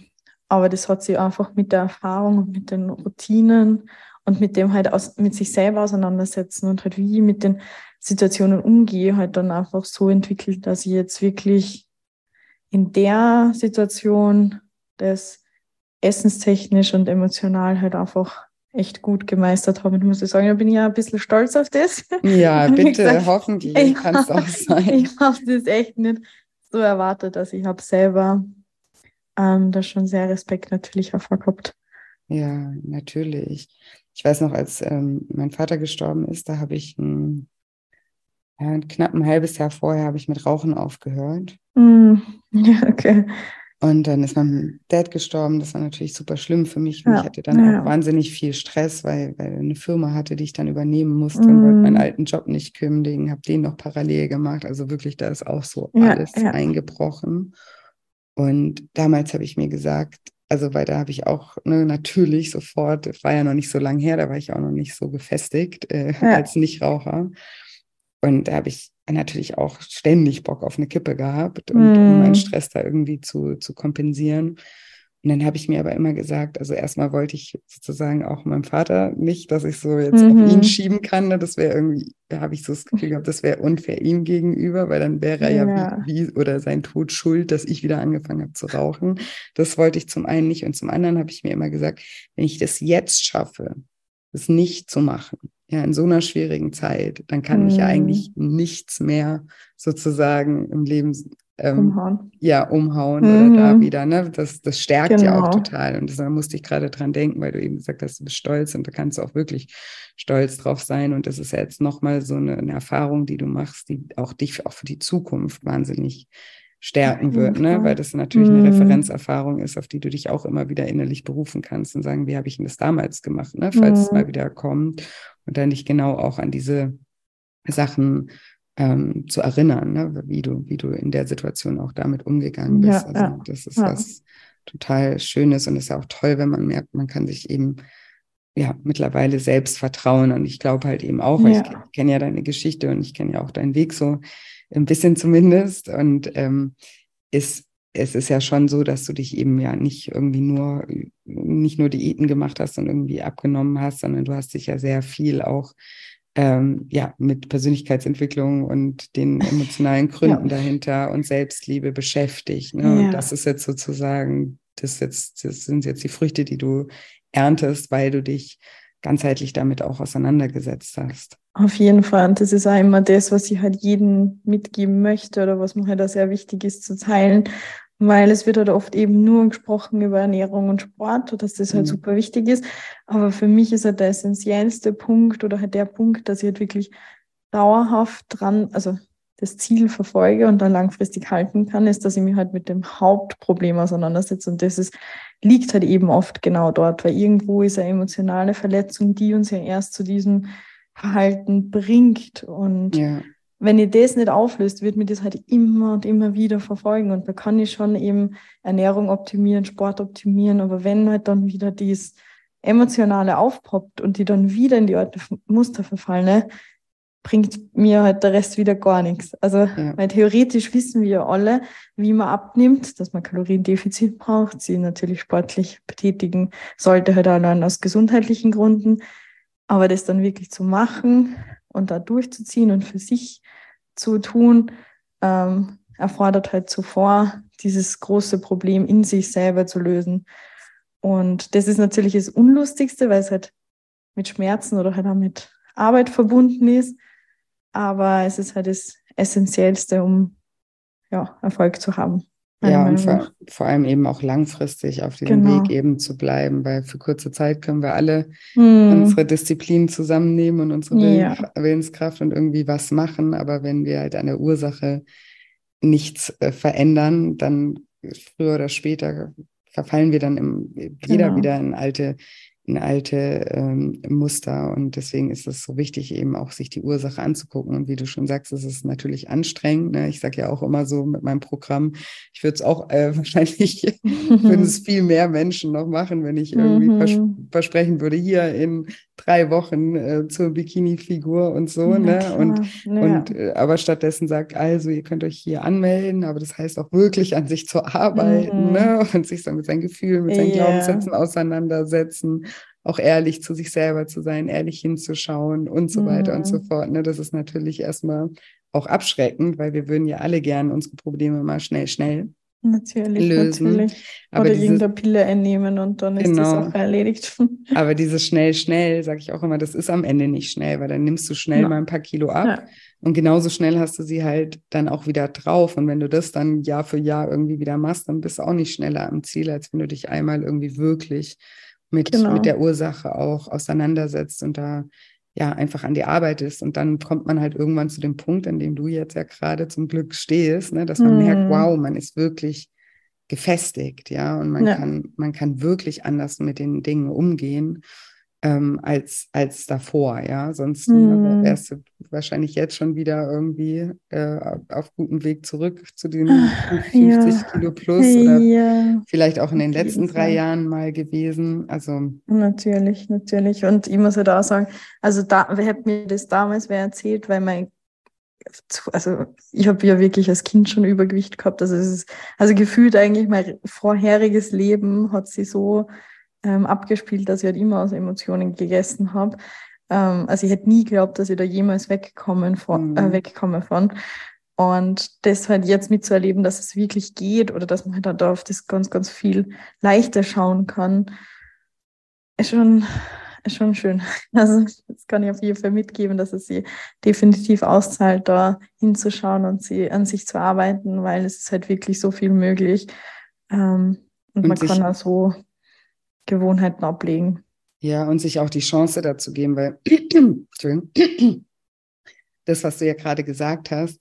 aber das hat sich einfach mit der Erfahrung und mit den Routinen und mit dem halt aus, mit sich selber auseinandersetzen und halt wie mit den Situationen umgehe, halt dann einfach so entwickelt, dass ich jetzt wirklich in der Situation das essenstechnisch und emotional halt einfach echt gut gemeistert habe. Und muss ich sagen, da bin ich ja ein bisschen stolz auf das. Ja, bitte, gesagt, hoffentlich kann es auch sein. Ich habe das echt nicht so erwartet, dass ich habe selber ähm, da schon sehr Respekt natürlich hervorgehabt. Ja, natürlich. Ich weiß noch, als ähm, mein Vater gestorben ist, da habe ich ein ja, knapp ein halbes Jahr vorher habe ich mit Rauchen aufgehört. Mm, ja, okay. Und dann ist mein Dad gestorben. Das war natürlich super schlimm für mich. Ja, ich hatte dann ja. auch wahnsinnig viel Stress, weil, weil eine Firma hatte, die ich dann übernehmen musste mm. und wollte meinen alten Job nicht kündigen, habe den noch parallel gemacht. Also wirklich, da ist auch so ja, alles eingebrochen. Und damals habe ich mir gesagt, also weil da habe ich auch ne, natürlich sofort, war ja noch nicht so lange her, da war ich auch noch nicht so gefestigt äh, als Nichtraucher. Und da habe ich natürlich auch ständig Bock auf eine Kippe gehabt, und, um meinen Stress da irgendwie zu, zu kompensieren. Und dann habe ich mir aber immer gesagt, also erstmal wollte ich sozusagen auch meinem Vater nicht, dass ich so jetzt mhm. auf ihn schieben kann. Ne? Das wäre irgendwie, da habe ich so das Gefühl gehabt, das wäre unfair ihm gegenüber, weil dann wäre er ja, ja wie, wie, oder sein Tod schuld, dass ich wieder angefangen habe zu rauchen. Das wollte ich zum einen nicht. Und zum anderen habe ich mir immer gesagt, wenn ich das jetzt schaffe, das nicht zu machen, ja, in so einer schwierigen Zeit, dann kann mhm. mich ja eigentlich nichts mehr sozusagen im Leben ähm, umhauen. Ja, umhauen mhm. oder da mhm. wieder. Ne? Das, das stärkt genau. ja auch genau. total. Und da musste ich gerade dran denken, weil du eben gesagt hast, du bist stolz und da kannst du auch wirklich stolz drauf sein. Und das ist ja jetzt nochmal so eine, eine Erfahrung, die du machst, die auch dich auch für die Zukunft wahnsinnig stärken wird, ne? weil das natürlich eine mhm. Referenzerfahrung ist, auf die du dich auch immer wieder innerlich berufen kannst und sagen, wie habe ich denn das damals gemacht, ne? falls mhm. es mal wieder kommt und dann dich genau auch an diese Sachen ähm, zu erinnern, ne? wie du, wie du in der Situation auch damit umgegangen bist. Ja, also ja, das ist ja. was total Schönes und ist ja auch toll, wenn man merkt, man kann sich eben ja mittlerweile selbst vertrauen und ich glaube halt eben auch, weil ich kenne ja deine Geschichte und ich kenne ja auch deinen Weg so ein bisschen zumindest. Und ähm, ist, es ist ja schon so, dass du dich eben ja nicht irgendwie nur, nicht nur Diäten gemacht hast und irgendwie abgenommen hast, sondern du hast dich ja sehr viel auch ähm, ja, mit Persönlichkeitsentwicklung und den emotionalen Gründen ja. dahinter und Selbstliebe beschäftigt. Ne? Ja. Und das ist jetzt sozusagen, das, jetzt, das sind jetzt die Früchte, die du erntest, weil du dich ganzheitlich damit auch auseinandergesetzt hast. Auf jeden Fall. Und das ist auch immer das, was ich halt jedem mitgeben möchte oder was mir halt auch sehr wichtig ist zu teilen, weil es wird halt oft eben nur gesprochen über Ernährung und Sport, dass das halt mhm. super wichtig ist. Aber für mich ist halt der essentiellste Punkt oder halt der Punkt, dass ich halt wirklich dauerhaft dran, also das Ziel verfolge und dann langfristig halten kann, ist, dass ich mich halt mit dem Hauptproblem auseinandersetze. Und das ist, liegt halt eben oft genau dort, weil irgendwo ist eine emotionale Verletzung, die uns ja erst zu diesem Verhalten bringt. Und ja. wenn ich das nicht auflöst, wird mir das halt immer und immer wieder verfolgen. Und da kann ich schon eben Ernährung optimieren, Sport optimieren, aber wenn halt dann wieder dies Emotionale aufpoppt und die dann wieder in die alten Muster verfallen, ne, bringt mir halt der Rest wieder gar nichts. Also, ja. weil theoretisch wissen wir alle, wie man abnimmt, dass man Kaloriendefizit braucht, sie natürlich sportlich betätigen sollte, halt allein aus gesundheitlichen Gründen. Aber das dann wirklich zu machen und da durchzuziehen und für sich zu tun, ähm, erfordert halt zuvor, dieses große Problem in sich selber zu lösen. Und das ist natürlich das Unlustigste, weil es halt mit Schmerzen oder halt auch mit Arbeit verbunden ist aber es ist halt das Essentiellste, um ja, Erfolg zu haben. Ja, und vor, vor, allem eben auch langfristig auf diesem genau. Weg eben zu bleiben, weil für kurze Zeit können wir alle hm. unsere Disziplinen zusammennehmen und unsere ja. Willenskraft und irgendwie was machen. Aber wenn wir halt an der Ursache nichts äh, verändern, dann früher oder später verfallen wir dann im, jeder genau. wieder in alte in alte ähm, Muster. Und deswegen ist es so wichtig, eben auch sich die Ursache anzugucken. Und wie du schon sagst, es ist natürlich anstrengend. Ne? Ich sage ja auch immer so mit meinem Programm, ich würde es auch äh, wahrscheinlich, würden es viel mehr Menschen noch machen, wenn ich irgendwie vers mhm. versprechen würde, hier in drei Wochen äh, zur Bikini-Figur und so. ne? Und, ja. und äh, aber stattdessen sagt, also ihr könnt euch hier anmelden, aber das heißt auch wirklich an sich zu arbeiten mhm. ne? und sich so mit seinen Gefühlen, mit seinen yeah. Glaubenssätzen auseinandersetzen auch ehrlich zu sich selber zu sein, ehrlich hinzuschauen und so weiter und so mhm. fort. Ne? Das ist natürlich erstmal auch abschreckend, weil wir würden ja alle gern unsere Probleme mal schnell, schnell natürlich, lösen. Natürlich. Aber Oder dieses, irgendeine Pille einnehmen und dann ist genau, das auch erledigt. aber dieses schnell, schnell, sage ich auch immer, das ist am Ende nicht schnell, weil dann nimmst du schnell ja. mal ein paar Kilo ab. Ja. Und genauso schnell hast du sie halt dann auch wieder drauf. Und wenn du das dann Jahr für Jahr irgendwie wieder machst, dann bist du auch nicht schneller am Ziel, als wenn du dich einmal irgendwie wirklich mit, genau. mit der Ursache auch auseinandersetzt und da ja einfach an die Arbeit ist. Und dann kommt man halt irgendwann zu dem Punkt, an dem du jetzt ja gerade zum Glück stehst, ne, dass man hm. merkt, wow, man ist wirklich gefestigt, ja, und man ja. kann, man kann wirklich anders mit den Dingen umgehen ähm, als, als davor, ja. Sonst hm. wärst du wahrscheinlich jetzt schon wieder irgendwie äh, auf gutem Weg zurück zu den 50 ja. Kilo plus oder ja. vielleicht auch in den letzten drei Jahren mal gewesen. Also natürlich, natürlich. Und ich muss halt auch sagen, also da wer hat mir das damals wer erzählt, weil mein also ich habe ja wirklich als Kind schon Übergewicht gehabt. Also es ist, also gefühlt eigentlich mein vorheriges Leben hat sie so ähm, abgespielt, dass ich halt immer aus Emotionen gegessen habe. Ähm, also ich hätte nie geglaubt, dass ich da jemals wegkommen von, äh, mhm. äh, wegkomme von. Und das halt jetzt mitzuerleben, dass es wirklich geht oder dass man halt da auf das ganz, ganz viel leichter schauen kann, ist schon, ist schon schön. Also das kann ich auf jeden Fall mitgeben, dass es sie definitiv auszahlt, da hinzuschauen und sie an sich zu arbeiten, weil es ist halt wirklich so viel möglich. Ähm, und, und man kann auch so Gewohnheiten ablegen. Ja, und sich auch die Chance dazu geben, weil das, was du ja gerade gesagt hast,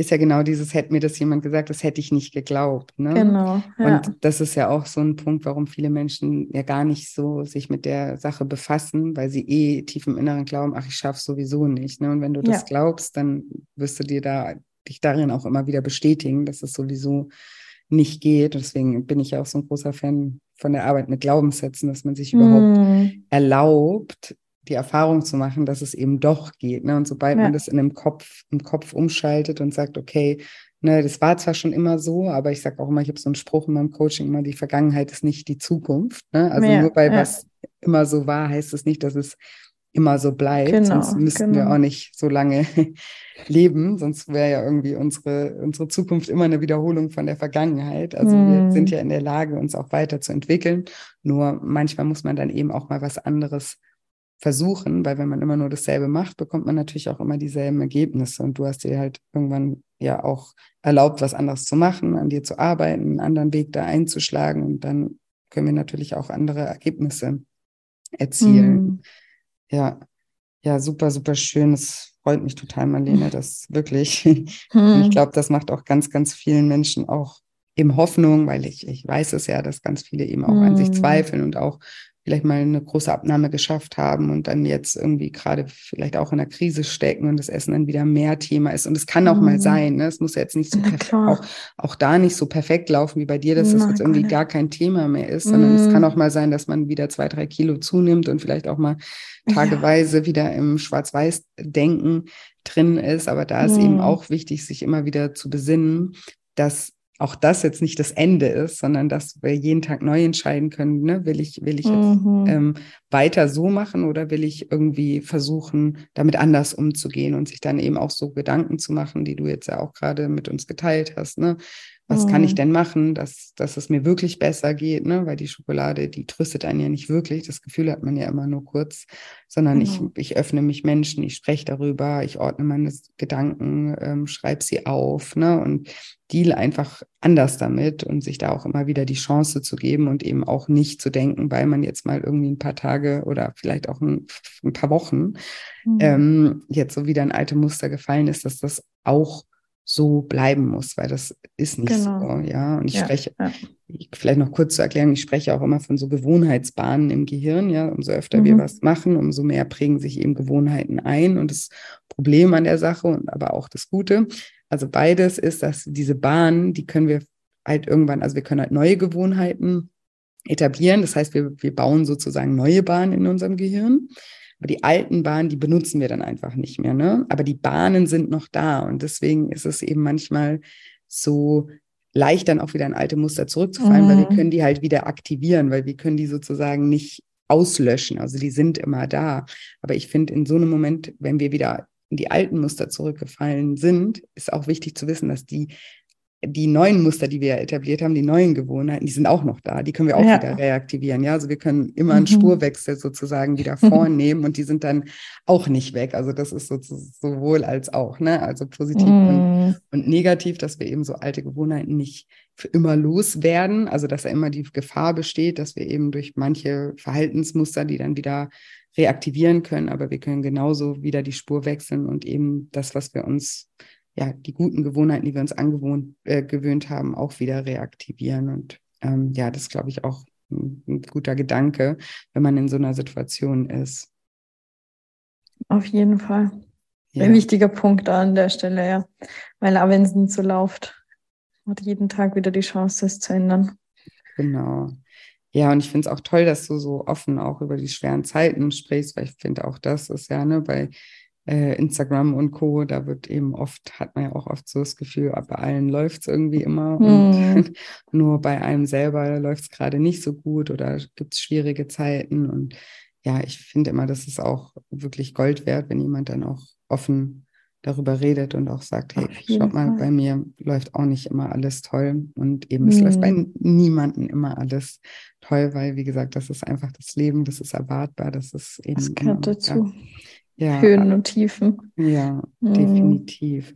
ist ja genau dieses, hätte mir das jemand gesagt, das hätte ich nicht geglaubt. Ne? Genau. Ja. Und das ist ja auch so ein Punkt, warum viele Menschen ja gar nicht so sich mit der Sache befassen, weil sie eh tief im Inneren glauben, ach, ich schaff's sowieso nicht. Ne? Und wenn du das ja. glaubst, dann wirst du dir da dich darin auch immer wieder bestätigen, dass es sowieso nicht geht. Deswegen bin ich ja auch so ein großer Fan von der Arbeit mit Glaubenssätzen, dass man sich überhaupt mm. erlaubt, die Erfahrung zu machen, dass es eben doch geht. Ne? Und sobald ja. man das in dem Kopf, im Kopf umschaltet und sagt, okay, ne, das war zwar schon immer so, aber ich sage auch immer, ich habe so einen Spruch in meinem Coaching immer, die Vergangenheit ist nicht die Zukunft. Ne? Also ja, nur weil ja. was immer so war, heißt es nicht, dass es immer so bleibt. Genau, sonst müssten genau. wir auch nicht so lange leben. Sonst wäre ja irgendwie unsere, unsere Zukunft immer eine Wiederholung von der Vergangenheit. Also hm. wir sind ja in der Lage, uns auch weiterzuentwickeln. Nur manchmal muss man dann eben auch mal was anderes versuchen, weil wenn man immer nur dasselbe macht, bekommt man natürlich auch immer dieselben Ergebnisse. Und du hast dir halt irgendwann ja auch erlaubt, was anderes zu machen, an dir zu arbeiten, einen anderen Weg da einzuschlagen. Und dann können wir natürlich auch andere Ergebnisse erzielen. Hm. Ja, ja, super, super schön. Es freut mich total, Marlene, das wirklich. Hm. Ich glaube, das macht auch ganz, ganz vielen Menschen auch eben Hoffnung, weil ich, ich weiß es ja, dass ganz viele eben auch hm. an sich hm. zweifeln und auch vielleicht mal eine große Abnahme geschafft haben und dann jetzt irgendwie gerade vielleicht auch in der Krise stecken und das Essen dann wieder mehr Thema ist. Und es kann auch mhm. mal sein, ne? Es muss ja jetzt nicht so perfekt, auch, auch da nicht so perfekt laufen wie bei dir, dass es jetzt irgendwie gar kein Thema mehr ist, sondern mhm. es kann mhm. auch mal sein, dass man wieder zwei, drei Kilo zunimmt und vielleicht auch mal tageweise ja. wieder im Schwarz-Weiß-Denken drin ist. Aber da ist mhm. eben auch wichtig, sich immer wieder zu besinnen, dass auch das jetzt nicht das Ende ist, sondern dass wir jeden Tag neu entscheiden können, ne? will ich, will ich jetzt mhm. ähm, weiter so machen oder will ich irgendwie versuchen, damit anders umzugehen und sich dann eben auch so Gedanken zu machen, die du jetzt ja auch gerade mit uns geteilt hast. Ne? Was mhm. kann ich mhm. denn machen, dass, dass es mir wirklich besser geht? Ne? Weil die Schokolade, die tröstet einen ja nicht wirklich. Das Gefühl hat man ja immer nur kurz, sondern mhm. ich, ich öffne mich Menschen, ich spreche darüber, ich ordne meine Gedanken, ähm, schreibe sie auf ne? und deal einfach anders damit und sich da auch immer wieder die Chance zu geben und eben auch nicht zu denken, weil man jetzt mal irgendwie ein paar Tage oder vielleicht auch ein, ein paar Wochen mhm. ähm, jetzt so wieder ein alte Muster gefallen ist, dass das auch so bleiben muss, weil das ist nicht genau. so, ja. Und ich ja, spreche, ja. vielleicht noch kurz zu erklären, ich spreche auch immer von so Gewohnheitsbahnen im Gehirn, ja. Umso öfter mhm. wir was machen, umso mehr prägen sich eben Gewohnheiten ein. Und das Problem an der Sache und aber auch das Gute, also beides ist, dass diese Bahnen, die können wir halt irgendwann, also wir können halt neue Gewohnheiten etablieren. Das heißt, wir, wir bauen sozusagen neue Bahnen in unserem Gehirn. Aber die alten Bahnen, die benutzen wir dann einfach nicht mehr. Ne? Aber die Bahnen sind noch da. Und deswegen ist es eben manchmal so leicht, dann auch wieder in alte Muster zurückzufallen, mhm. weil wir mhm. können die halt wieder aktivieren, weil wir können die sozusagen nicht auslöschen. Also die sind immer da. Aber ich finde, in so einem Moment, wenn wir wieder in die alten Muster zurückgefallen sind, ist auch wichtig zu wissen, dass die die neuen Muster, die wir etabliert haben, die neuen Gewohnheiten, die sind auch noch da. Die können wir auch ja. wieder reaktivieren. Ja, also wir können immer einen mhm. Spurwechsel sozusagen wieder vornehmen und die sind dann auch nicht weg. Also das ist so, sowohl als auch, ne? Also positiv mhm. und, und, negativ, dass wir eben so alte Gewohnheiten nicht für immer loswerden. Also dass da immer die Gefahr besteht, dass wir eben durch manche Verhaltensmuster, die dann wieder reaktivieren können, aber wir können genauso wieder die Spur wechseln und eben das, was wir uns ja, die guten Gewohnheiten, die wir uns angewohnt, äh, gewöhnt haben, auch wieder reaktivieren. Und ähm, ja, das ist, glaube ich, auch ein, ein, guter Gedanke, wenn man in so einer Situation ist. Auf jeden Fall. Ja. Ein wichtiger Punkt an der Stelle, ja. Weil auch wenn es nicht so läuft, hat jeden Tag wieder die Chance, es zu ändern. Genau. Ja, und ich finde es auch toll, dass du so offen auch über die schweren Zeiten sprichst, weil ich finde auch das ist ja, ne, bei äh, Instagram und Co., da wird eben oft, hat man ja auch oft so das Gefühl, bei allen läuft es irgendwie immer hm. und nur bei einem selber läuft es gerade nicht so gut oder gibt es schwierige Zeiten. Und ja, ich finde immer, das ist auch wirklich Gold wert, wenn jemand dann auch offen darüber redet und auch sagt, hey, schaut mal, Fall. bei mir läuft auch nicht immer alles toll und eben es hm. läuft bei hm. niemandem immer alles toll, weil wie gesagt, das ist einfach das Leben, das ist erwartbar, das ist eben das gehört dazu. Ja, ja, Höhen und Tiefen. Ja, mhm. definitiv.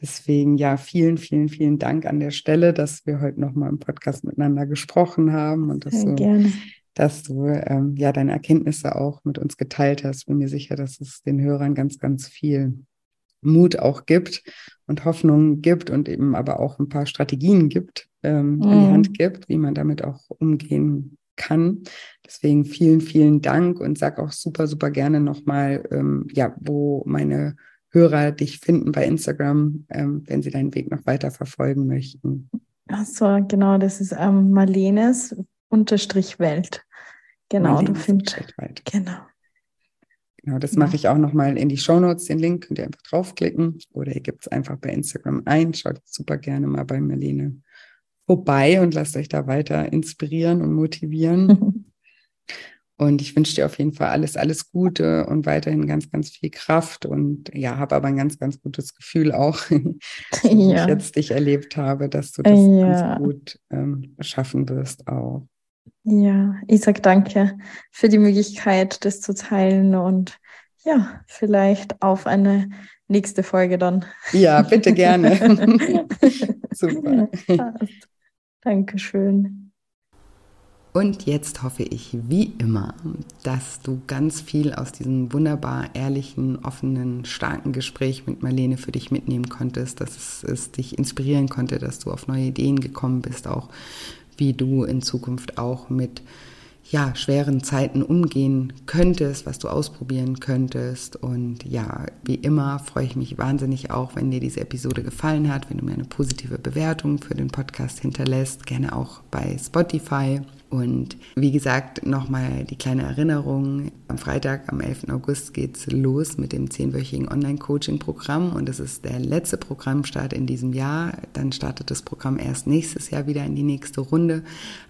Deswegen ja, vielen, vielen, vielen Dank an der Stelle, dass wir heute nochmal im Podcast miteinander gesprochen haben und dass du, dass du ähm, ja deine Erkenntnisse auch mit uns geteilt hast. Bin mir sicher, dass es den Hörern ganz, ganz viel Mut auch gibt und Hoffnung gibt und eben aber auch ein paar Strategien gibt, ähm, mhm. an die Hand gibt, wie man damit auch umgehen kann. Deswegen vielen, vielen Dank und sag auch super, super gerne nochmal, ähm, ja, wo meine Hörer dich finden bei Instagram, ähm, wenn sie deinen Weg noch weiter verfolgen möchten. Ach so, genau, das ist ähm, Marlenes unterstrich Welt. Genau, Marlenes du findest. Genau. Genau, das ja. mache ich auch nochmal in die Shownotes, den Link könnt ihr einfach draufklicken oder ihr gebt es einfach bei Instagram ein. Schaut super gerne mal bei Marlene vorbei und lasst euch da weiter inspirieren und motivieren. und ich wünsche dir auf jeden Fall alles, alles Gute und weiterhin ganz, ganz viel Kraft und ja, habe aber ein ganz, ganz gutes Gefühl auch, ja. wie ich jetzt dich erlebt habe, dass du das ja. ganz gut ähm, schaffen wirst auch. Ja, ich sage danke für die Möglichkeit, das zu teilen und ja, vielleicht auf eine nächste Folge dann. Ja, bitte gerne. Super. Dankeschön. Und jetzt hoffe ich, wie immer, dass du ganz viel aus diesem wunderbar ehrlichen, offenen, starken Gespräch mit Marlene für dich mitnehmen konntest, dass es, es dich inspirieren konnte, dass du auf neue Ideen gekommen bist, auch wie du in Zukunft auch mit ja, schweren Zeiten umgehen könntest, was du ausprobieren könntest. Und ja, wie immer freue ich mich wahnsinnig auch, wenn dir diese Episode gefallen hat, wenn du mir eine positive Bewertung für den Podcast hinterlässt, gerne auch bei Spotify. Und wie gesagt, nochmal die kleine Erinnerung. Am Freitag, am 11. August geht's los mit dem zehnwöchigen Online-Coaching-Programm und das ist der letzte Programmstart in diesem Jahr. Dann startet das Programm erst nächstes Jahr wieder in die nächste Runde.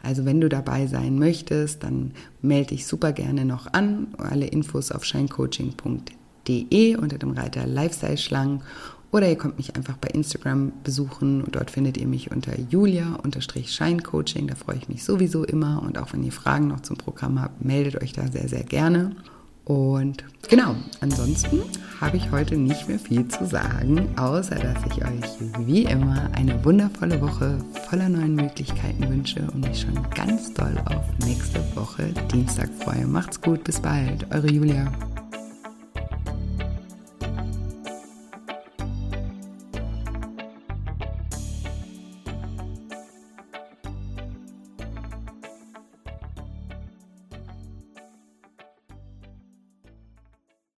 Also wenn du dabei sein möchtest, dann melde dich super gerne noch an. Alle Infos auf shinecoaching.de unter dem Reiter Lifestyle-Schlangen oder ihr kommt mich einfach bei Instagram besuchen. Dort findet ihr mich unter julia-scheincoaching. Da freue ich mich sowieso immer. Und auch wenn ihr Fragen noch zum Programm habt, meldet euch da sehr, sehr gerne. Und genau, ansonsten habe ich heute nicht mehr viel zu sagen, außer dass ich euch wie immer eine wundervolle Woche voller neuen Möglichkeiten wünsche und mich schon ganz doll auf nächste Woche Dienstag freue. Macht's gut, bis bald, eure Julia.